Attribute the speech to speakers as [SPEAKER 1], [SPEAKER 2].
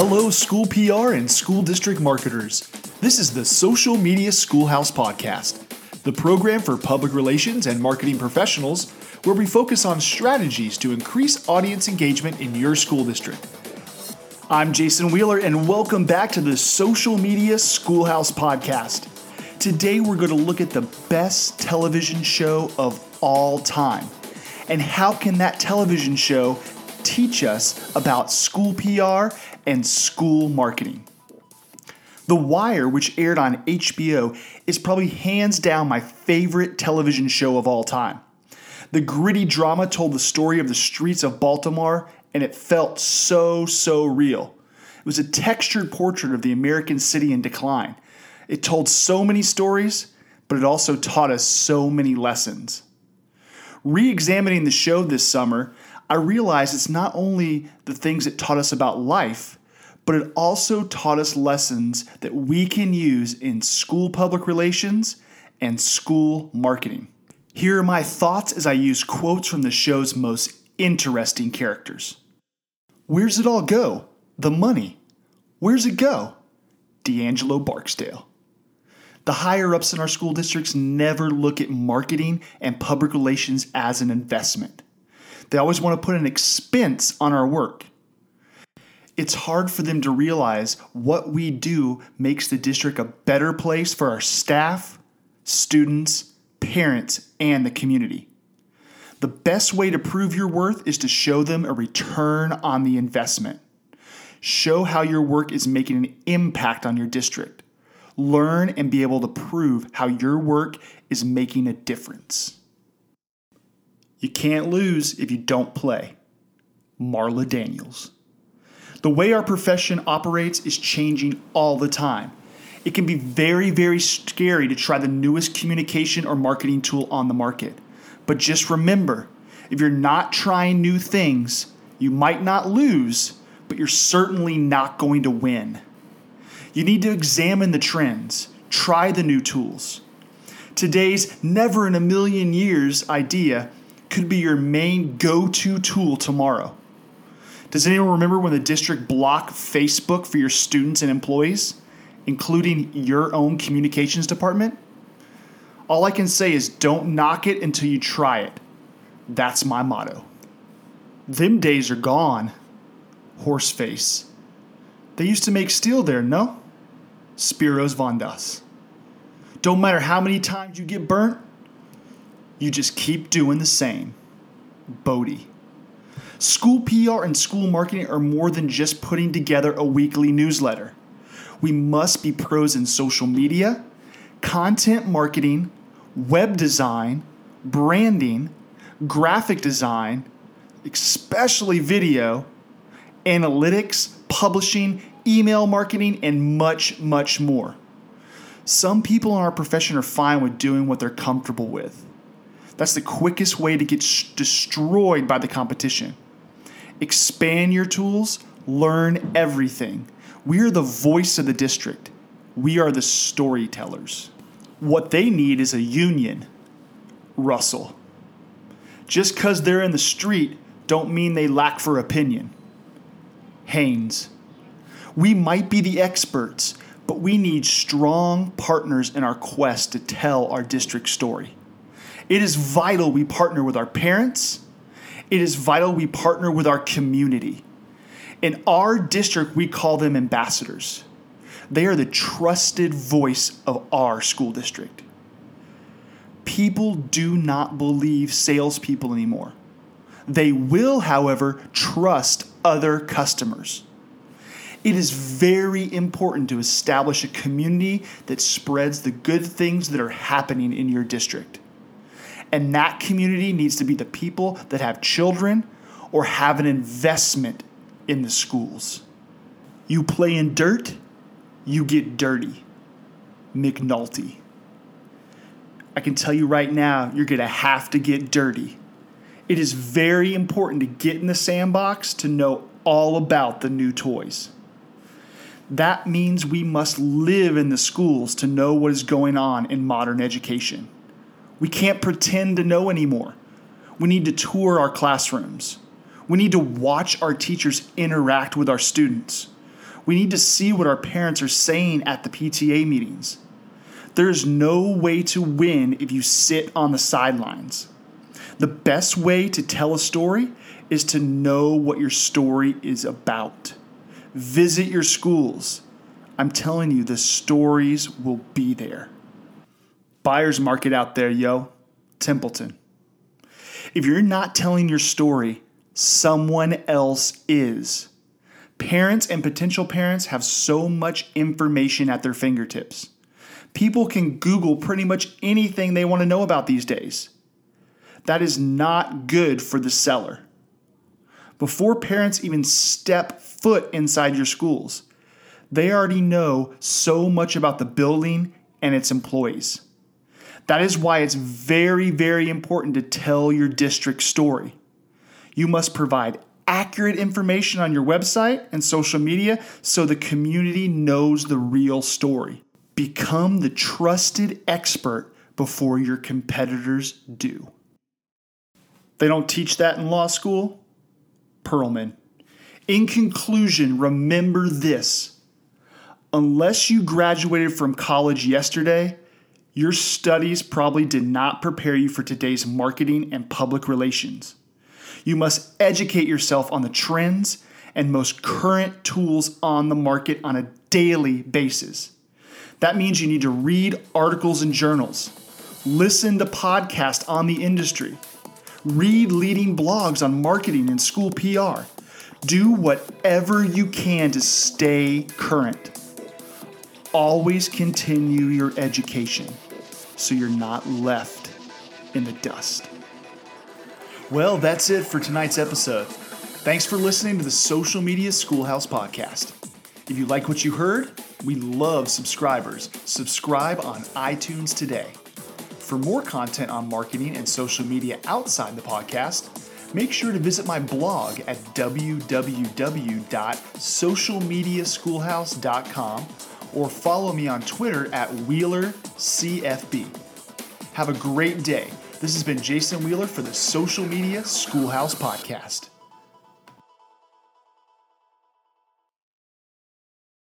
[SPEAKER 1] Hello, school PR and school district marketers. This is the Social Media Schoolhouse Podcast, the program for public relations and marketing professionals where we focus on strategies to increase audience engagement in your school district. I'm Jason Wheeler, and welcome back to the Social Media Schoolhouse Podcast. Today, we're going to look at the best television show of all time and how can that television show teach us about school PR and school marketing. The Wire, which aired on HBO, is probably hands down my favorite television show of all time. The gritty drama told the story of the streets of Baltimore, and it felt so, so real. It was a textured portrait of the American city in decline. It told so many stories, but it also taught us so many lessons. Re examining the show this summer, I realized it's not only the things it taught us about life, but it also taught us lessons that we can use in school public relations and school marketing. Here are my thoughts as I use quotes from the show's most interesting characters. Where's it all go? The money. Where's it go? D'Angelo Barksdale. The higher ups in our school districts never look at marketing and public relations as an investment. They always want to put an expense on our work. It's hard for them to realize what we do makes the district a better place for our staff, students, parents, and the community. The best way to prove your worth is to show them a return on the investment. Show how your work is making an impact on your district. Learn and be able to prove how your work is making a difference. You can't lose if you don't play. Marla Daniels. The way our profession operates is changing all the time. It can be very, very scary to try the newest communication or marketing tool on the market. But just remember if you're not trying new things, you might not lose, but you're certainly not going to win. You need to examine the trends, try the new tools. Today's never in a million years idea could be your main go to tool tomorrow. Does anyone remember when the district blocked Facebook for your students and employees, including your own communications department? All I can say is don't knock it until you try it. That's my motto. Them days are gone. Horseface. They used to make steel there, no? Spiros Vondas. Don't matter how many times you get burnt, you just keep doing the same. Bodie. School PR and school marketing are more than just putting together a weekly newsletter. We must be pros in social media, content marketing, web design, branding, graphic design, especially video, analytics, publishing, email marketing, and much, much more. Some people in our profession are fine with doing what they're comfortable with. That's the quickest way to get sh- destroyed by the competition. Expand your tools, learn everything. We are the voice of the district. We are the storytellers. What they need is a union. Russell. Just because they're in the street don't mean they lack for opinion. Haynes. We might be the experts, but we need strong partners in our quest to tell our district story. It is vital we partner with our parents. It is vital we partner with our community. In our district, we call them ambassadors. They are the trusted voice of our school district. People do not believe salespeople anymore. They will, however, trust other customers. It is very important to establish a community that spreads the good things that are happening in your district. And that community needs to be the people that have children or have an investment in the schools. You play in dirt, you get dirty. McNulty. I can tell you right now, you're going to have to get dirty. It is very important to get in the sandbox to know all about the new toys. That means we must live in the schools to know what is going on in modern education. We can't pretend to know anymore. We need to tour our classrooms. We need to watch our teachers interact with our students. We need to see what our parents are saying at the PTA meetings. There's no way to win if you sit on the sidelines. The best way to tell a story is to know what your story is about. Visit your schools. I'm telling you, the stories will be there. Buyer's market out there, yo. Templeton. If you're not telling your story, someone else is. Parents and potential parents have so much information at their fingertips. People can Google pretty much anything they want to know about these days. That is not good for the seller. Before parents even step foot inside your schools, they already know so much about the building and its employees. That is why it's very, very important to tell your district story. You must provide accurate information on your website and social media so the community knows the real story. Become the trusted expert before your competitors do. They don't teach that in law school? Pearlman. In conclusion, remember this. Unless you graduated from college yesterday, your studies probably did not prepare you for today's marketing and public relations. You must educate yourself on the trends and most current tools on the market on a daily basis. That means you need to read articles and journals, listen to podcasts on the industry, read leading blogs on marketing and school PR. Do whatever you can to stay current. Always continue your education so you're not left in the dust. Well, that's it for tonight's episode. Thanks for listening to the Social Media Schoolhouse Podcast. If you like what you heard, we love subscribers. Subscribe on iTunes today. For more content on marketing and social media outside the podcast, make sure to visit my blog at www.socialmediaschoolhouse.com or follow me on Twitter at WheelerCFB. Have a great day. This has been Jason Wheeler for the Social Media Schoolhouse Podcast.